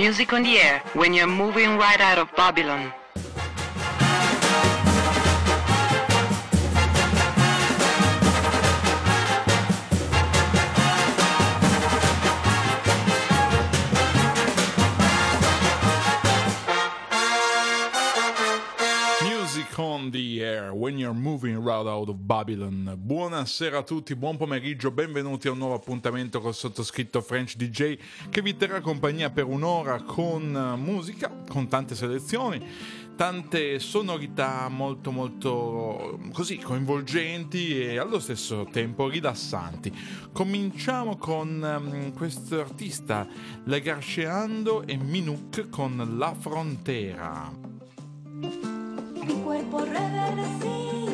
Music on the air when you're moving right out of Babylon. Of Babylon. Buonasera a tutti, buon pomeriggio, benvenuti a un nuovo appuntamento col sottoscritto French DJ che vi terrà compagnia per un'ora con musica, con tante selezioni, tante sonorità molto molto così coinvolgenti e allo stesso tempo rilassanti. Cominciamo con um, questo artista, Legarcheando e Minuk con La Frontera. Mi cuerpo reverdecido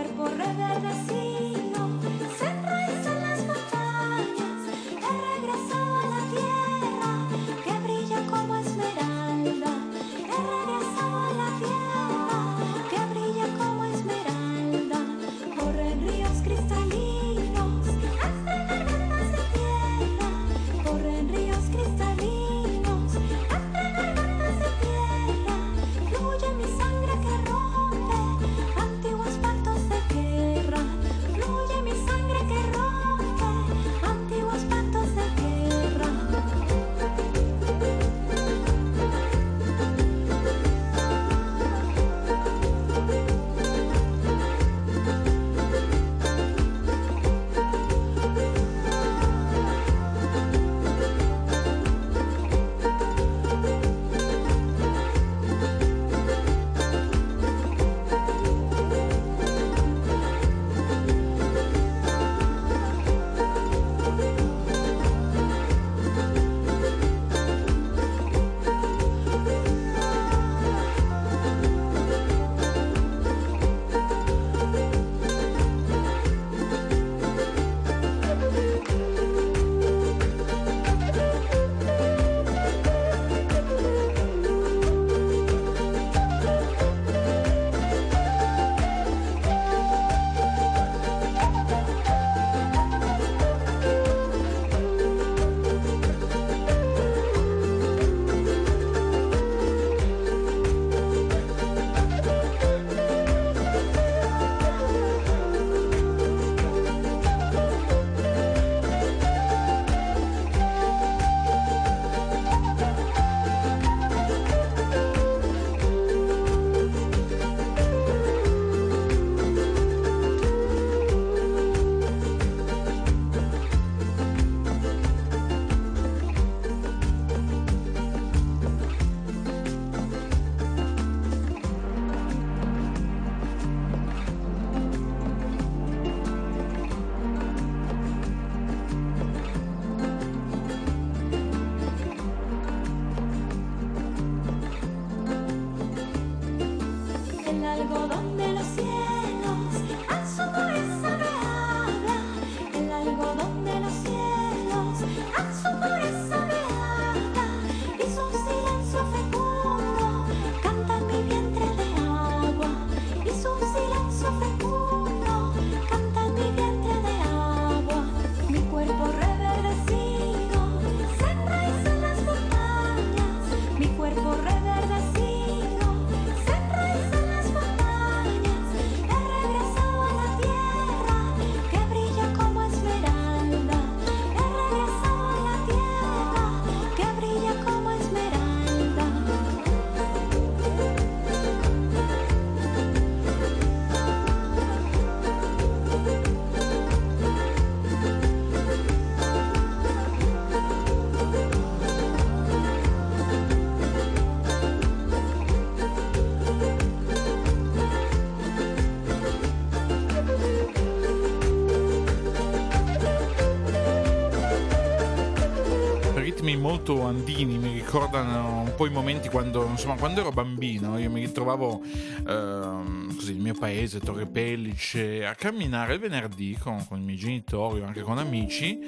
cuerpo rebelde andini, mi ricordano un po' i momenti quando, insomma, quando ero bambino, io mi ritrovavo ehm, così il mio paese, Torre Pellice, a camminare il venerdì con, con i miei genitori o anche con amici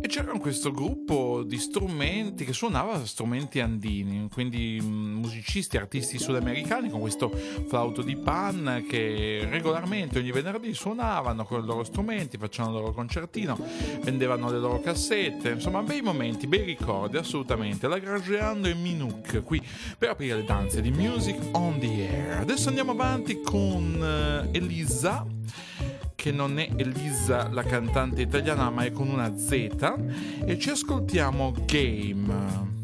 e c'era questo gruppo di strumenti che suonava strumenti andini, quindi mm, musicisti, artisti sudamericani con questo flauto di pan che regolarmente ogni venerdì suonavano con i loro strumenti, facevano il loro concertino, vendevano le loro cassette, insomma bei momenti, bei ricordi assolutamente, la Grageando e Minuk qui per aprire le danze di Music on the Air. Adesso andiamo avanti con uh, Elisa che non è Elisa la cantante italiana ma è con una Z e ci ascoltiamo Game.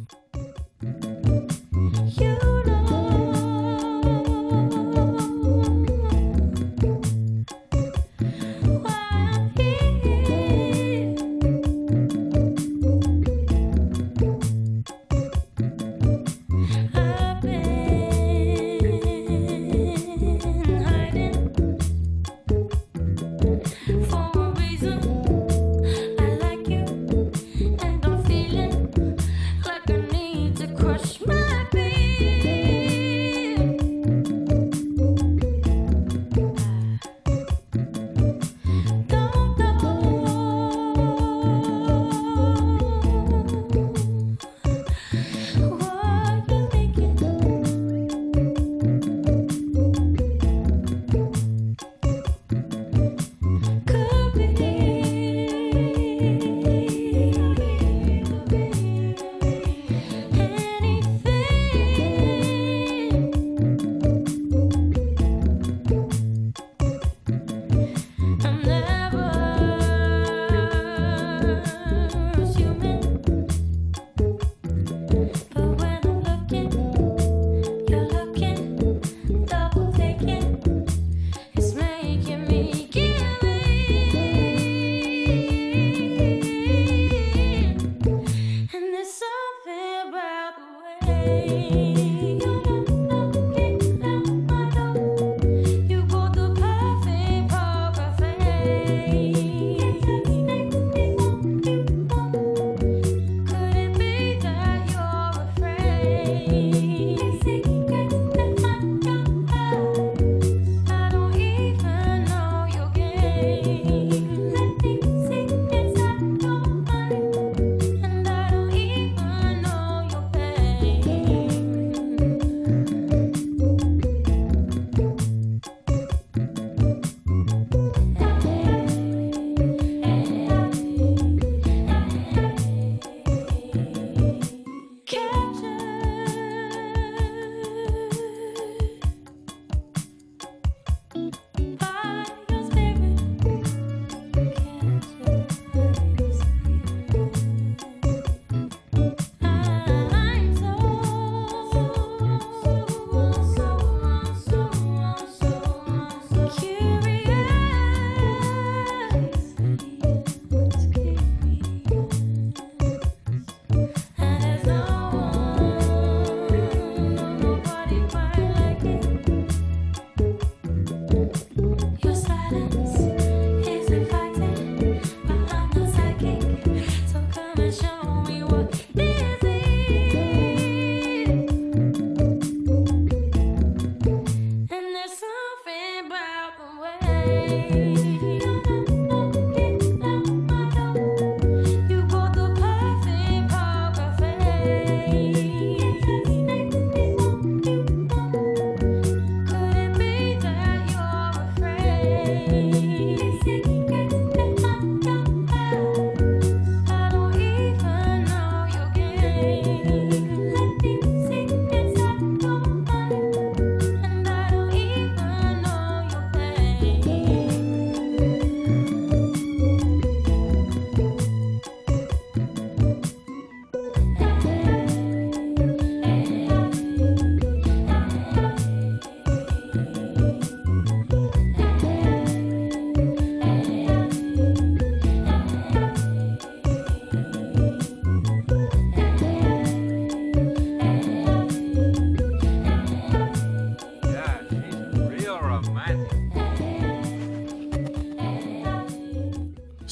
away.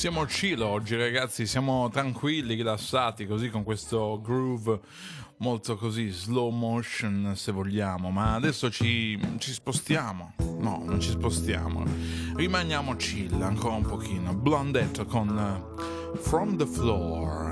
Siamo chill oggi ragazzi, siamo tranquilli, rilassati così con questo groove molto così slow motion se vogliamo, ma adesso ci, ci spostiamo. No, non ci spostiamo. Rimaniamo chill ancora un pochino. Blondetto con uh, From the Floor.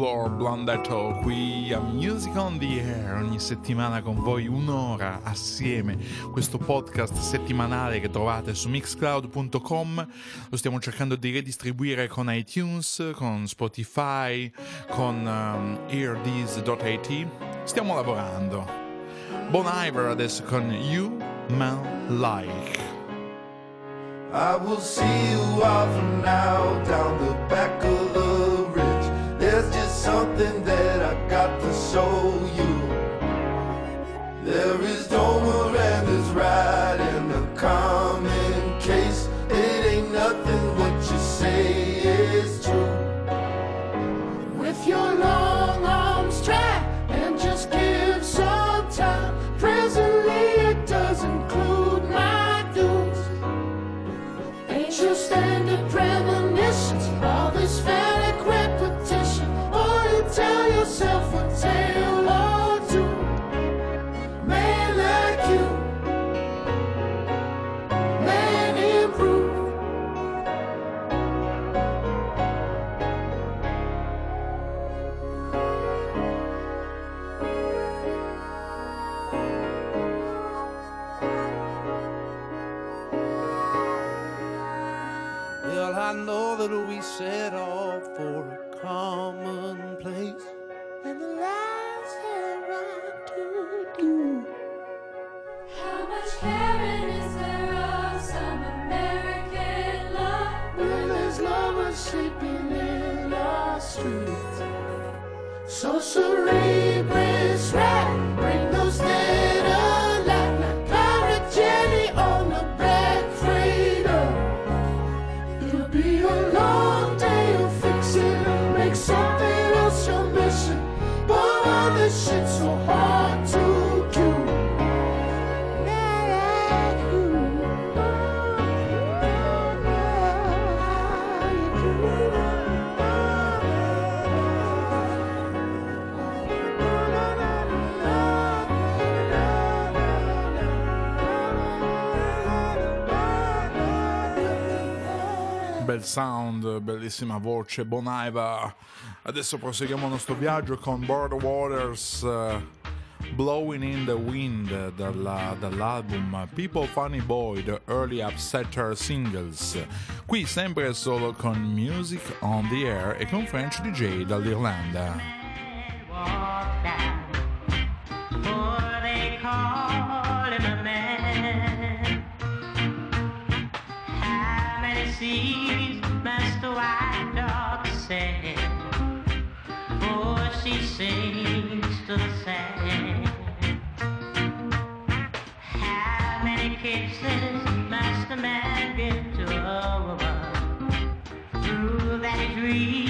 Floor Blondetto qui a Music on the Air ogni settimana con voi un'ora assieme. Questo podcast settimanale che trovate su mixcloud.com lo stiamo cercando di redistribuire con iTunes con Spotify con um, earthese.at stiamo lavorando. Bon Iver adesso con You Man Like. I will see you off now down the back of the ridge. There's just something that I got to show you. There is Domer and there's right in the common bel sound, bellissima voce, Bon Iver. Adesso proseguiamo il nostro viaggio con Border Waters. Uh, Blowing in the Wind dalla, dall'album People Funny Boy, The Early Upsetter Singles. Qui sempre solo con Music on the Air e con French DJ dall'Irlanda. Prove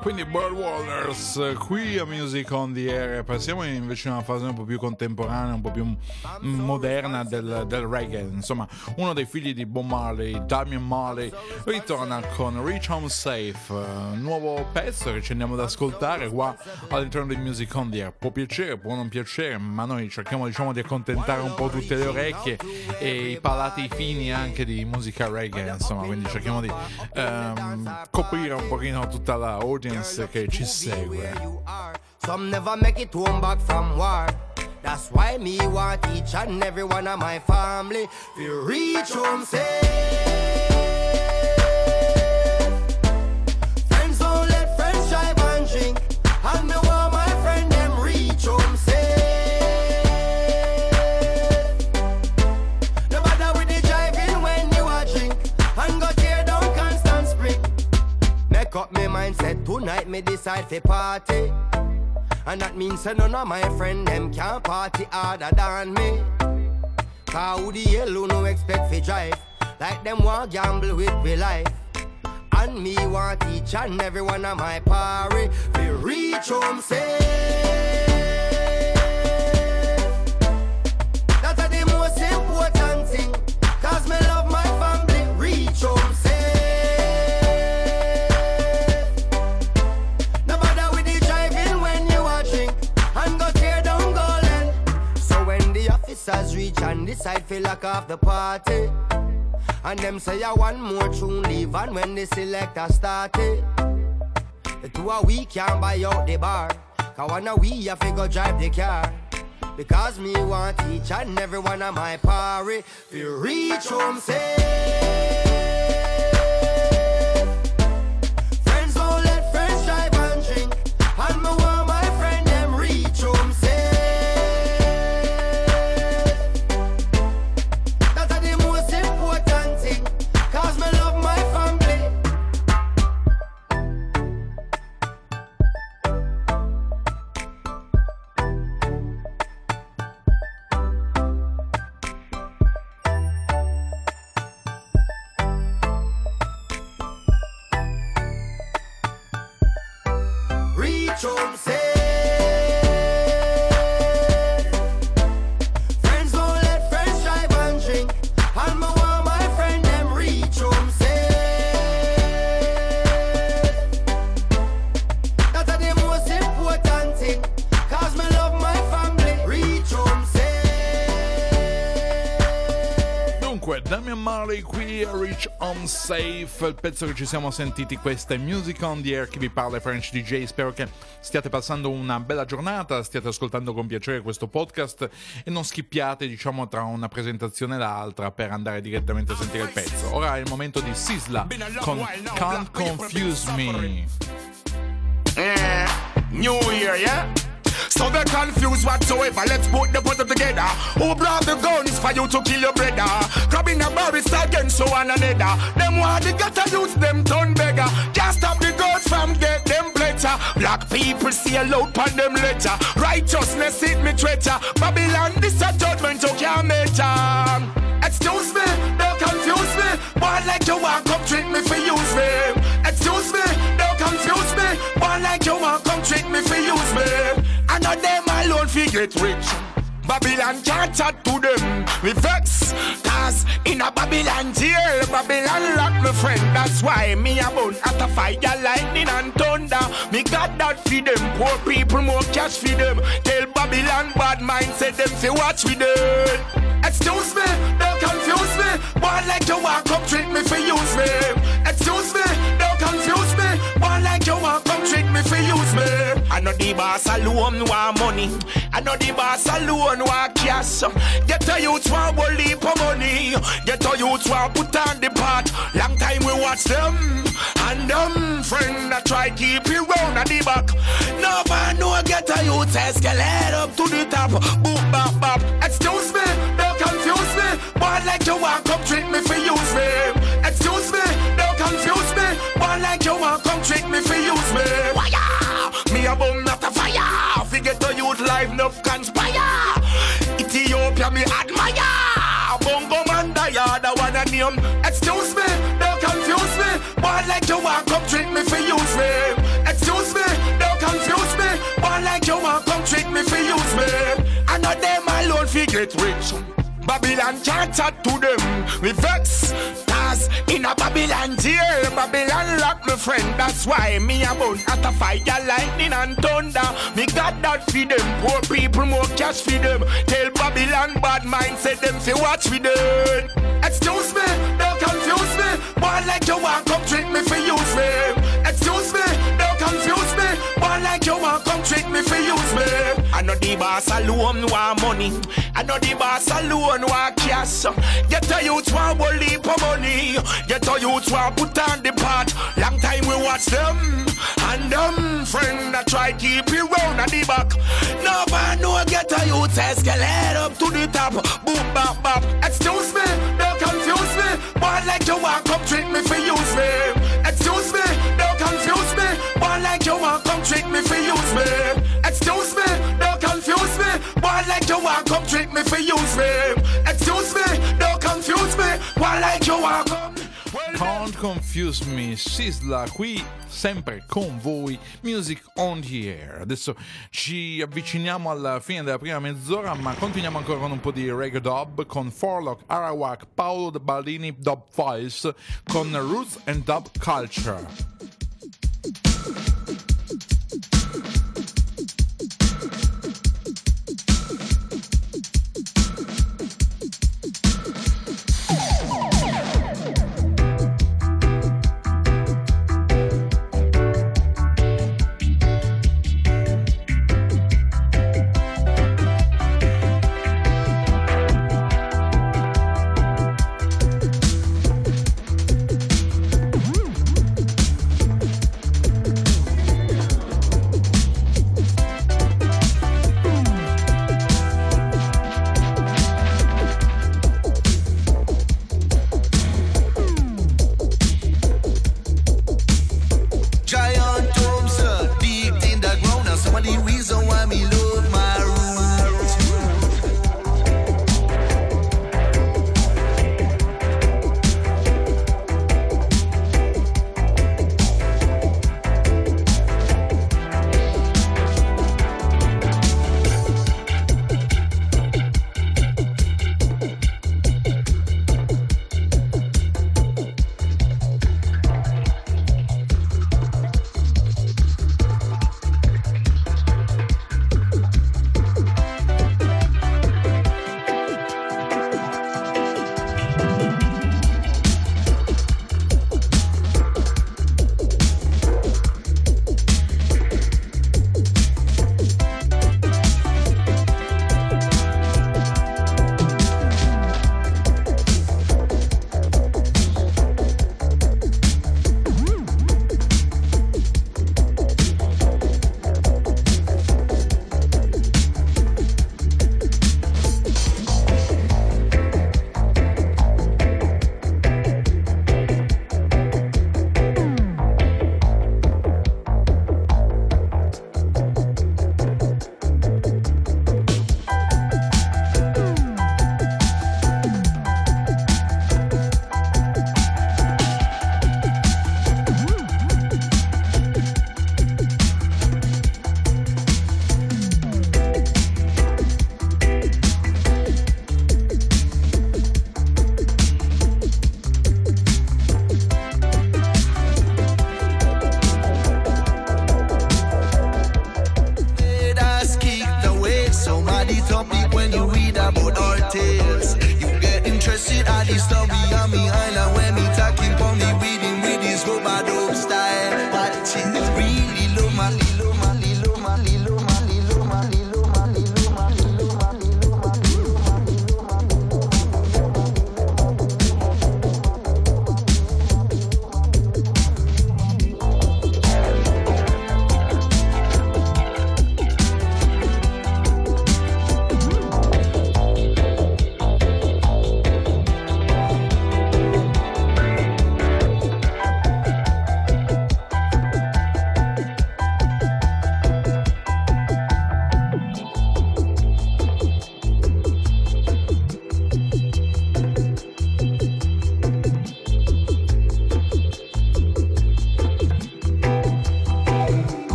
Quindi Bird Waters, qui a Music on the Air. Passiamo invece a una fase un po' più contemporanea, un po' più mm, moderna del, del reggae. Insomma, uno dei figli di Bob Marley, Damian Marley, ritorna con Reach Home Safe, nuovo pezzo che ci andiamo ad ascoltare qua all'interno di Music on the Air. Può piacere, può non piacere, ma noi cerchiamo diciamo di accontentare un po' tutte le orecchie e i palati fini anche di musica reggae, insomma, quindi cerchiamo di ehm, coprire un pochino tutta la audience che ci segue. Some never make it home back from war. That's why me want each and every one of my family to reach home safe. Friends don't let friends drive and drink. And the war, my friend, them reach home safe. No matter where they drive in, when they were drinking, hunger, don't constant sprint. Make up me tonight, me decide for party. And that means that none of my friend them can party harder than me. Cause who the hell no expect fi drive? Like them want gamble with me life. And me want each and every one of my party fi reach home safe. Reach and decide to lock off the party, and them say I want more tune leave and when the selector started, the two a we can buy out the bar. Cause one a we have to go drive the car. Because me want each and every one of my party to reach home safe. Reach On Safe, il pezzo che ci siamo sentiti, questa è Music on the Air, chi vi parla è French DJ, spero che stiate passando una bella giornata, stiate ascoltando con piacere questo podcast e non schippiate diciamo tra una presentazione e l'altra per andare direttamente a sentire il pezzo. Ora è il momento di Sisla con Can't Confuse Me. Eh, New Year, yeah? So they're confused whatsoever. Let's put the puzzle together. Who brought the guns for you to kill your brother? Grabbing a barrister against so one another. Them want the gotta use them turn beggar. Can't stop the girls from get them better. Black people see a load on them letter. Righteousness hit me treasure. Babylon, this a judgment you can't. Excuse me, don't confuse me. Boy, like you want come treat me for use me. Excuse me, don't confuse me. Boy, like you want come treat me for use me. I know them alone fi get rich. Babylon can't chat to them. We vex, cause in a Babylon jail, Babylon lock me friend. That's why me a bun at a fire, lightning and thunder. Me got that feed them. Poor people more cash feed them. Tell Babylon bad mind, say them fi watch with them. Excuse me, don't confuse me. Boy like you want come treat me for use me. Excuse me, don't confuse me. Boy like you want come treat me for use me. I know the boss alone want money. I know the boss alone want cash. Get a youth want a leap of money. Get a youth want put on the pot. Long time we watch them. And them friend I try keep you round at the back. No man no get a youth escalate up to the top. Boop bop bop. Excuse me, don't confuse me. Boy like you want come treat me for use me. Excuse me, don't confuse me. Boy like you want come treat me for use me. A bum not a fire. Forget to youth life no conspire. Ethiopia me admire. Bongo man the the one a name. Excuse me, don't confuse me. Boy like you want come treat me for use me. Excuse me, don't confuse me. Boy like you want come treat me for use me. I know them alone fi get rich. Babylon can't chat to them. We vex, cause in a Babylon jail, Babylon lock me friend. That's why me a bun at a fire, lightning and thunder. Me got that feed them. Poor people more cash feed them. Tell Babylon bad mind, say them fi watch with them. Excuse me, don't confuse me. Boy like you want come treat me for use me. Excuse me, confuse me. Boy like you want come treat me for use me. I know the boss alone want money. I know the boss alone want cash. Get a youth want leap of money. Get a youth want put on the pot. Long time we watch them. And them friend that try keep you round at the back. No man no get a youth escalate up to the top. Boom bop bop. Excuse me, don't confuse me. Boy like you want come treat me for use me. Excuse me, like you want come treat me for use me. Excuse me, don't confuse me. Boy like you want come treat me for use me. Excuse me, don't confuse me. Boy like you want come. Can't Confuse Me, Sisla qui sempre con voi, Music on the Air. Adesso ci avviciniamo alla fine della prima mezz'ora, ma continuiamo ancora con un po' di reggae dub con Forlock, Arawak, Paolo De Baldini, Dub Files con Roots and Dub Culture.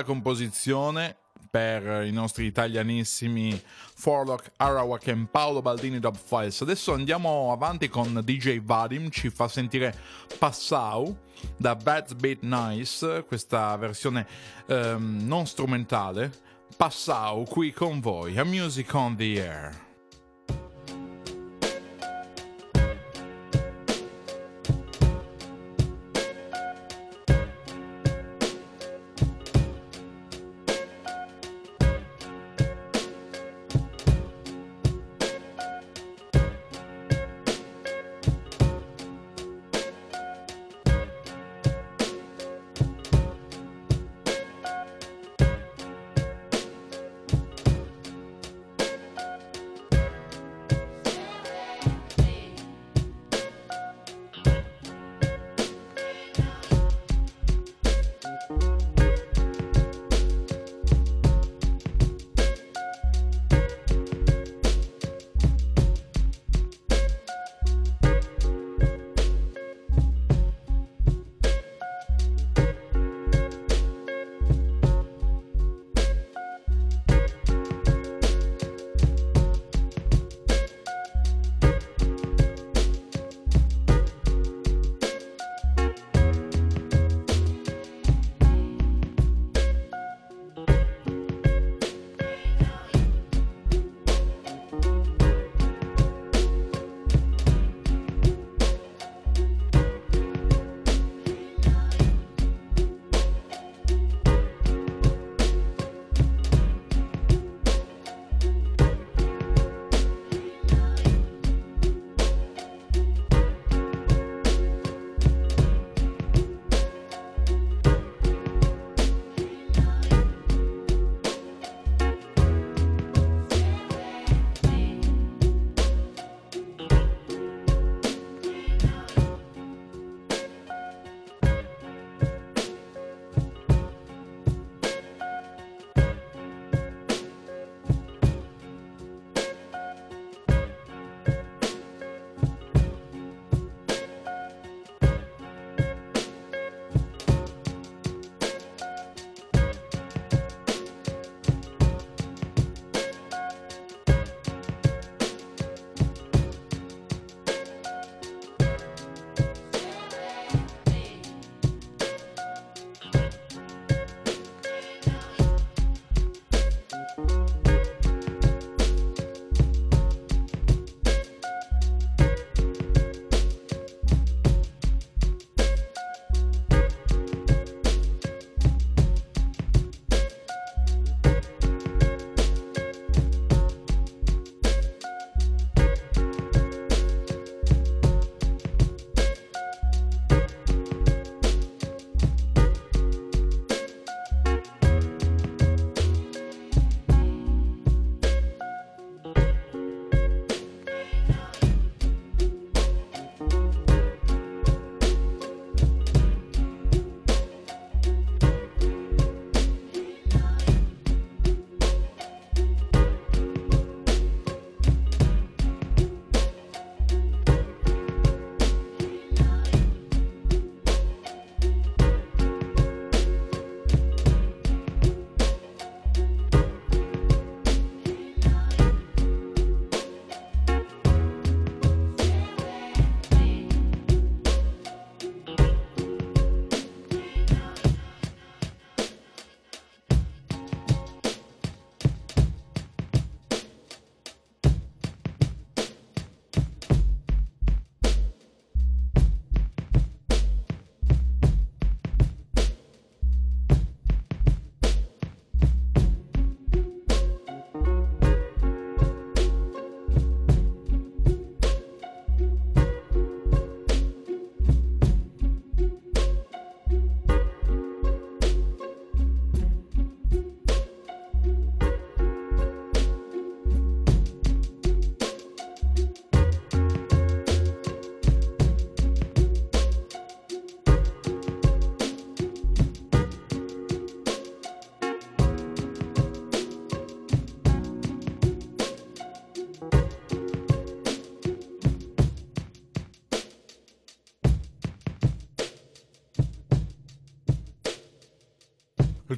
Bella composizione per i nostri italianissimi Forlock, Arawak e Paolo Baldini Dub Files. Adesso andiamo avanti con DJ Vadim, ci fa sentire Passau da Bad Beat Nice, questa versione ehm, non strumentale. Passau qui con voi, a Music on the Air.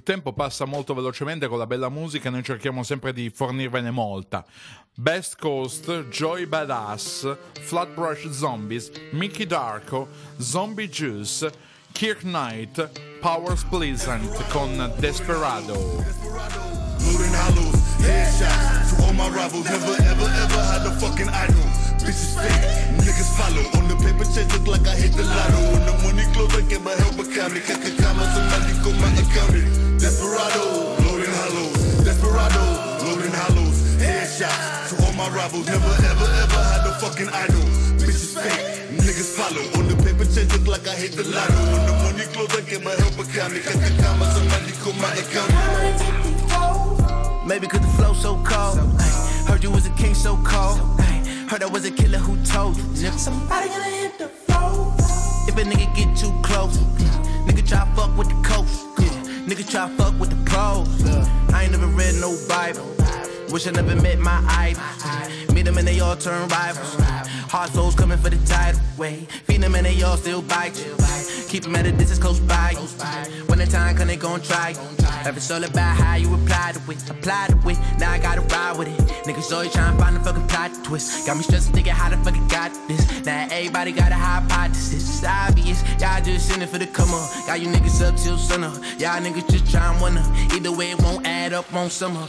Il tempo passa molto velocemente con la bella musica e noi cerchiamo sempre di fornirvene molta. Best Coast, Joy Badass, Flatbrush Zombies, Mickey Darko, Zombie Juice, Kirk Knight, Powers Pleasant con Desperado. Bitches fake, niggas follow. On the paper chase look like I hit the lotto. When the money close, I my help account. Kaka kama, somebody go my account. Desperado, loading hollows. Desperado, loading hollows. Headshots to all my rivals. Never ever ever had a fucking idol. Bitches fake, niggas follow. On the paper chase look like I hit the lotto. When the money close, I get my help account. Kaka kama, somebody go my account. Maybe cause the flow so cold. Ay, heard you was a king so cold. Ay, heard I was a killer who told you. Somebody gonna hit the floor. If a nigga get too close, nigga try fuck with the coach. Nigga try fuck with the pros. I ain't never read no Bible. Wish I never met my idol. Meet them and they all turn rivals. Hard souls coming for the title. Wait, feed them and they all still bite you. Keep them at a distance close by you. When the time come, they gon' try it's all about how you apply to it, apply to it. Now I gotta ride with it. Niggas always tryna find a fucking plot twist. Got me stressing, thinking how the fuck I got this. Now everybody got a hypothesis. It's obvious. Y'all just in it for the come up. Got you niggas up till sunup. Y'all niggas just tryin' wonder. Either way, it won't add up on summer.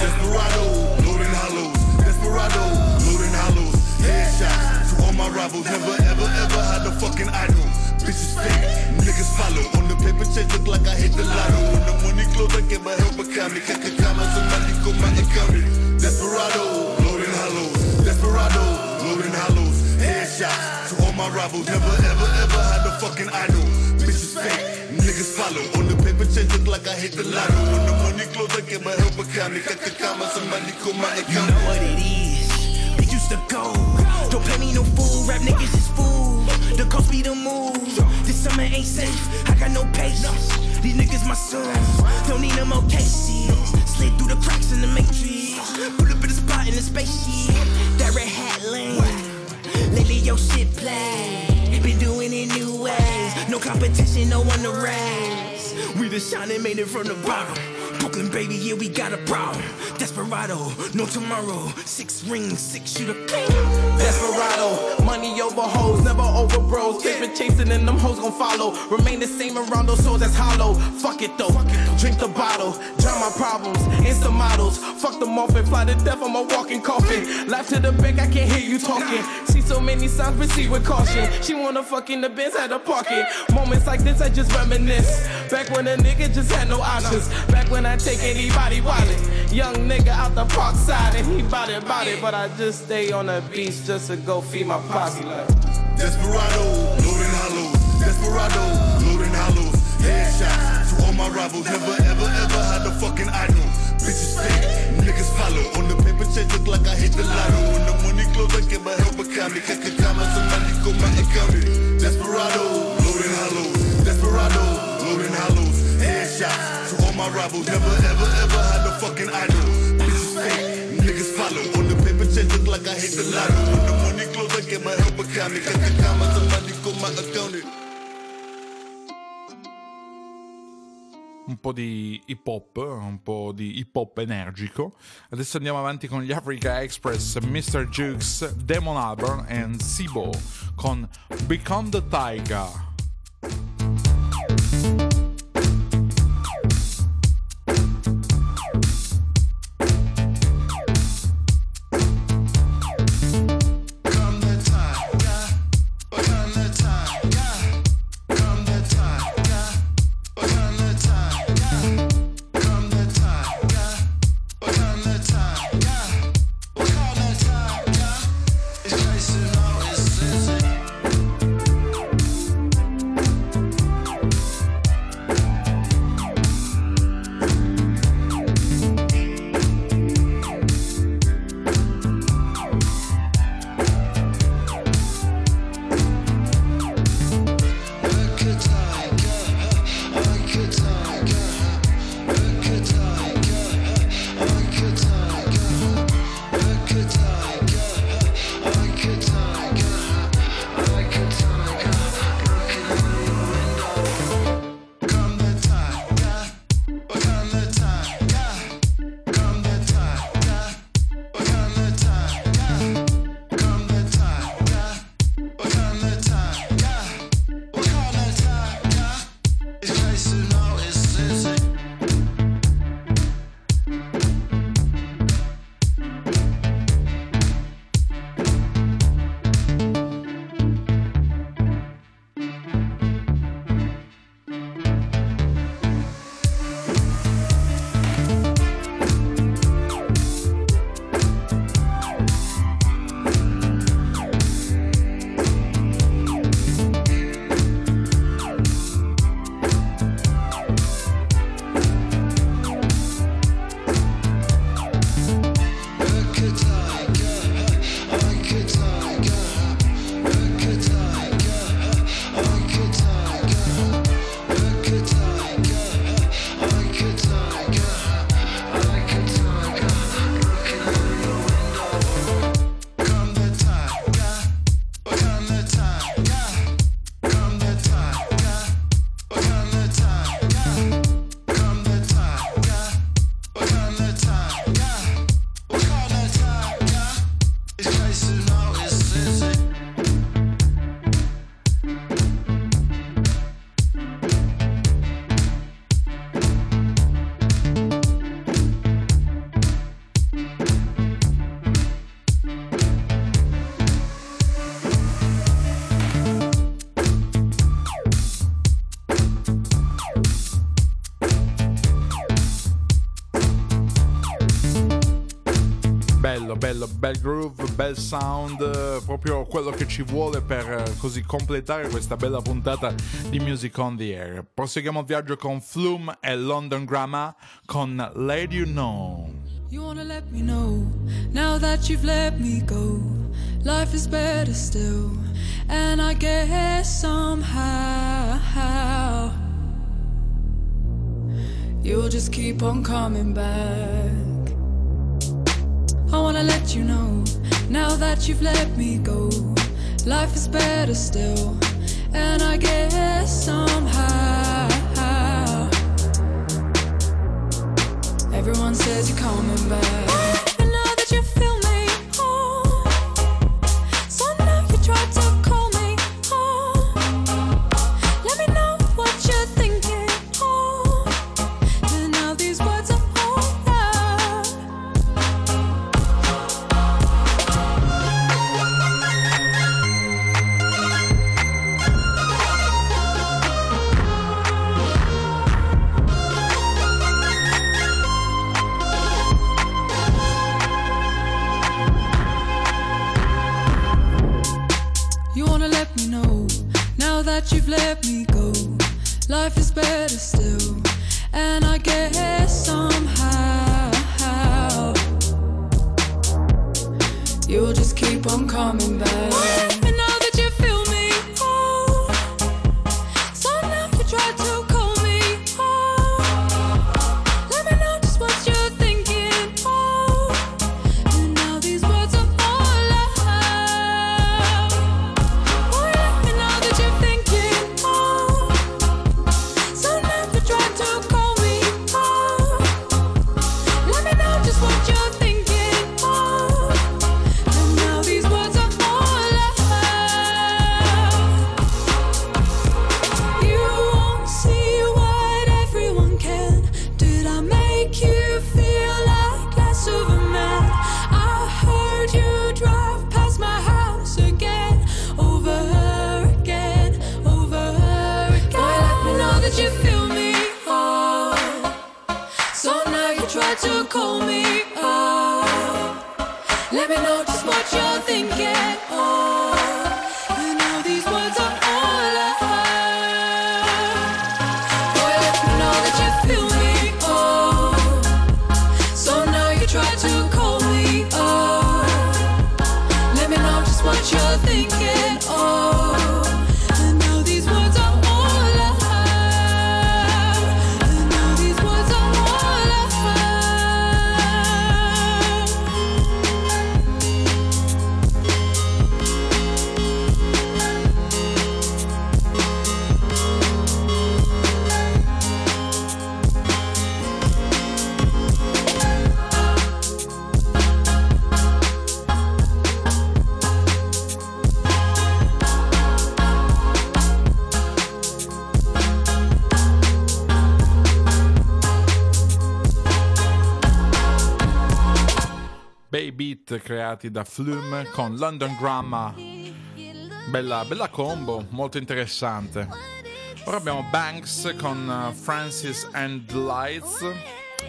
Desperado, loading hollows. Desperado, loading hollows. Headshots to all my rivals. Never ever fucking idol. Bitches fake, niggas follow. On the paper chase look like I hit the lotto. When the money close, I get my help account. Kaka kama, somebody go my account. Desperado, loading hollows. Desperado, loading hollows. Headshots to all my rivals. Never ever ever had a fucking idol. Bitches fake, niggas follow. On the paper chase look like I hit the lotto. When the money close, I get my help account. Kaka kama, somebody go my You account. know what it is. They used to go. Don't play me no fool. Rap niggas is fool. The coast be the move. This summer ain't safe. I got no patience. These niggas my sons. Don't need no more cases. Slid through the cracks in the matrix. Pull up in the spot in the spaceship. That red hat lane. Lately your shit play. Been doing it new ways. No competition, no one to race. We the shining made it from the bottom. Brooklyn, baby, yeah, we got a problem. Desperado, no tomorrow. Six rings, six shooter. Desperado, money over never over bros. Paper chasing and them hoes gon' follow. Remain the same around those souls that's hollow. Fuck it though, drink the bottle, drown my problems, instant models. Fuck them off and fly to death, I'm a walking coffin. Life to the bank, I can't hear you talking. See so many signs, proceed with caution. She wanna fuck in the Benz, had to park it. Moments like this, I just reminisce. Back when a nigga just had no options. Back when I take anybody wallet. Young nigga out the park side and he bout it, bout it. But I just stay on the beach just to go feed my posse. Like. Desperado, loading hollows. Desperado, loading hollows. Headshots to all my rivals. Never ever ever had a fucking idol. Bitches fake, niggas follow. On the paper chase look like I hit the lotto. When the money close, I get my help account. Kaka kama, somebody go my account. Desperado, loading hollows. Desperado, loading hollows. Headshots to all my rivals. Never ever ever had a fucking idol. Bitches fake, niggas follow. On the paper chase look like I hit the lotto. Get my help account. Kaka kama, somebody go my account. un po' di hip hop, un po' di hip hop energico. Adesso andiamo avanti con gli Africa Express, Mr. Jukes, Demon Albarn e Sibo con Become the Tiger. bel sound, eh, proprio quello che ci vuole per eh, così completare questa bella puntata di Music on the Air. Proseguiamo il viaggio con Flume e London Grammar con Let You Know. You wanna let me know, now that you've let me go, life is better still, and I guess somehow you'll just keep on coming back. I wanna let you know now that you've let me go. Life is better still, and I guess somehow everyone says you're coming back. hit creati da Flume con London Grammar. Bella, bella combo, molto interessante. Ora abbiamo Banks con uh, Francis and Lights.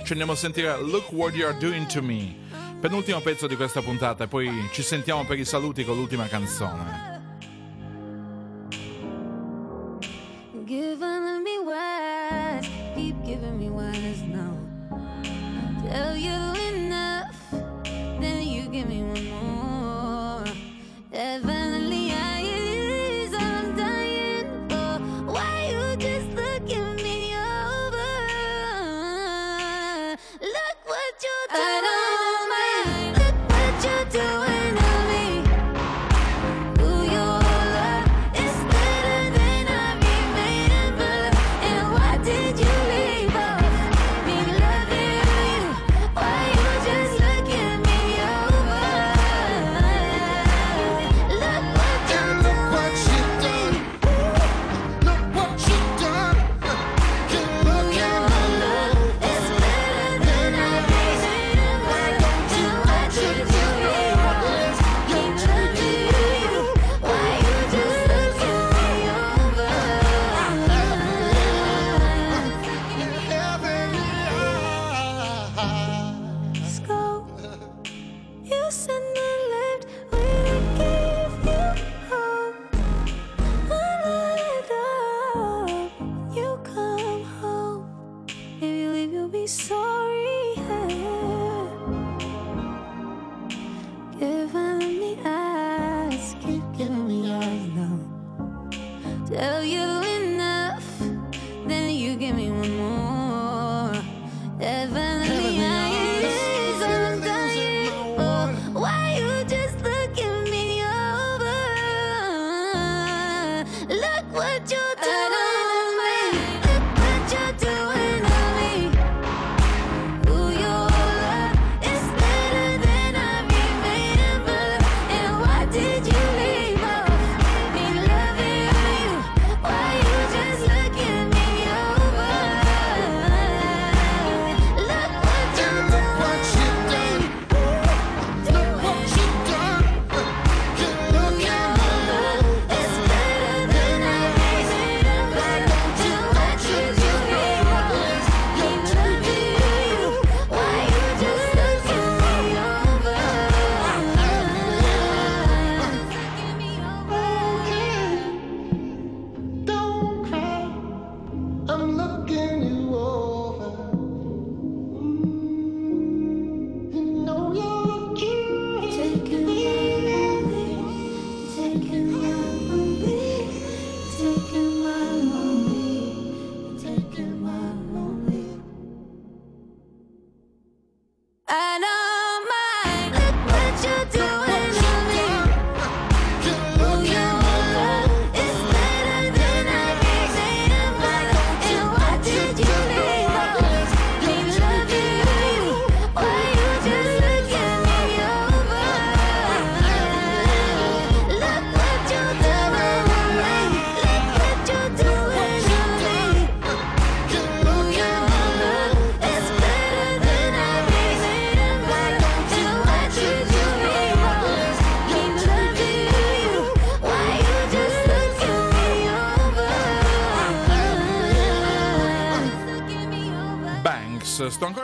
Ci andiamo a sentire Look What You're Doing to Me. Penultimo pezzo di questa puntata e poi ci sentiamo per i saluti con l'ultima canzone.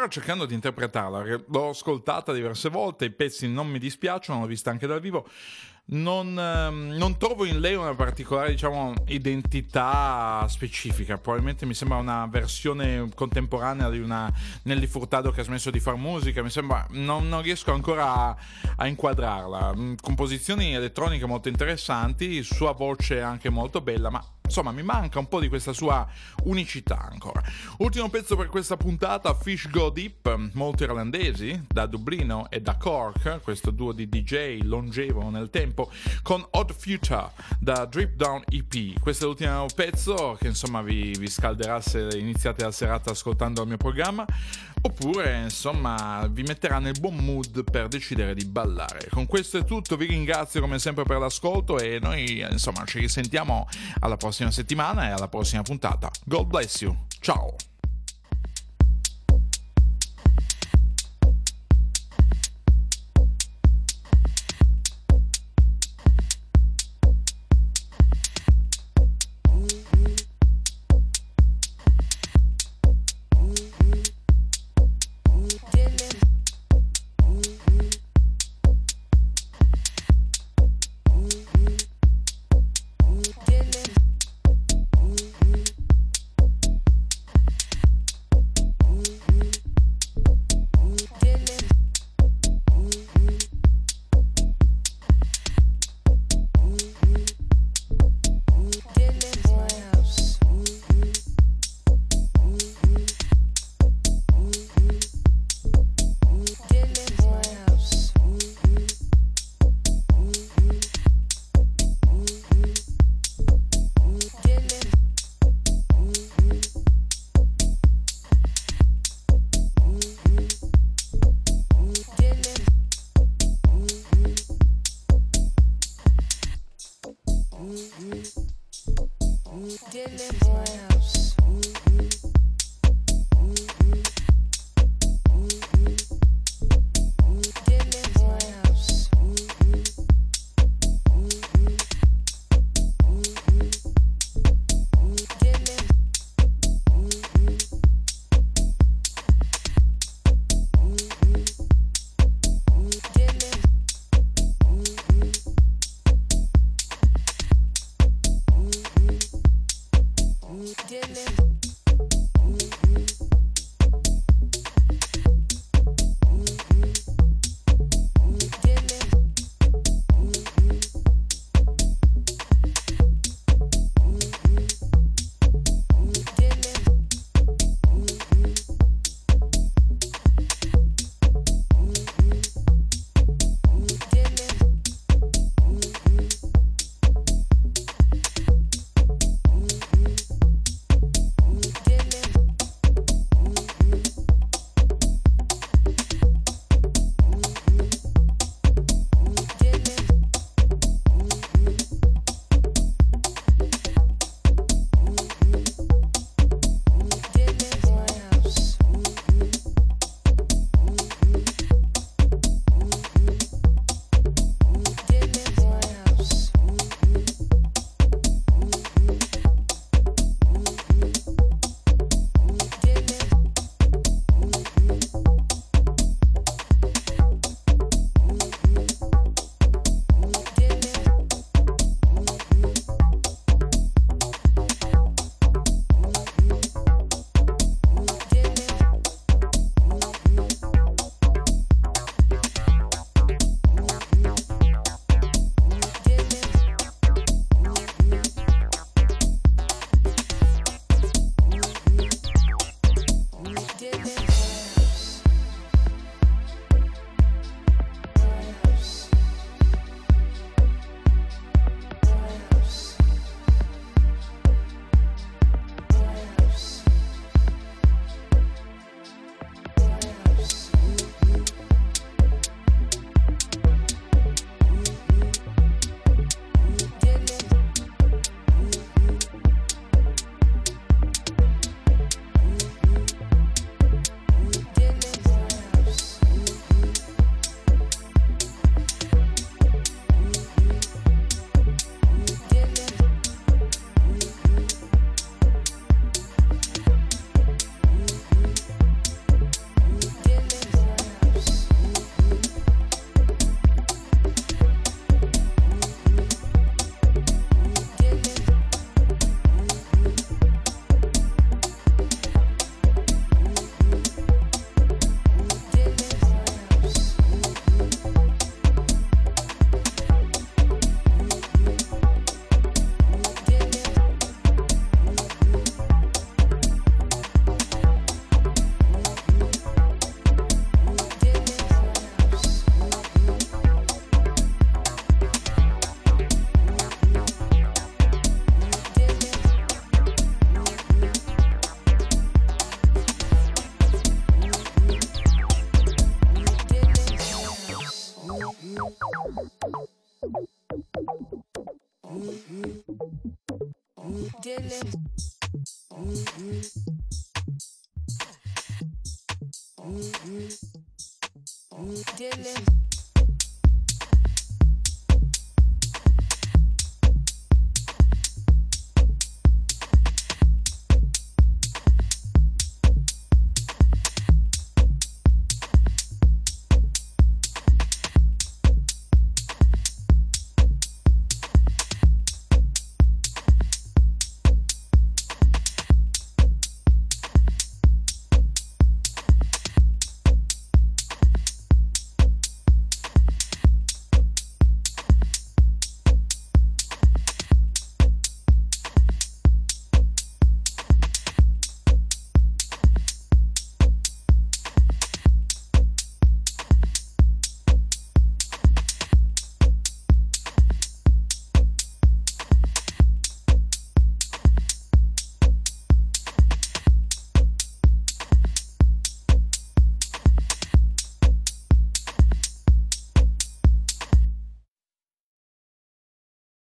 Cercando di interpretarla, l'ho ascoltata diverse volte, i pezzi non mi dispiacciono, l'ho vista anche dal vivo. Non, ehm, non trovo in lei una particolare diciamo, identità specifica. Probabilmente mi sembra una versione contemporanea di una Nelly Furtado che ha smesso di fare musica. Mi sembra, non, non riesco ancora a, a inquadrarla. Mm, Composizioni elettroniche molto interessanti, sua voce anche molto bella, ma insomma mi manca un po' di questa sua unicità ancora. Ultimo pezzo per questa puntata, Fish Go Deep, molto irlandesi, da Dublino e da Cork, questo duo di DJ longevo nel tempo, con Odd Future da Drip Down EP. Questo è l'ultimo pezzo che insomma vi, vi scalderà se iniziate la serata ascoltando il mio programma, oppure insomma vi metterà nel buon mood per decidere di ballare. Con questo è tutto, vi ringrazio come sempre per l'ascolto e noi insomma ci risentiamo alla prossima settimana e alla prossima puntata. God bless you, ciao!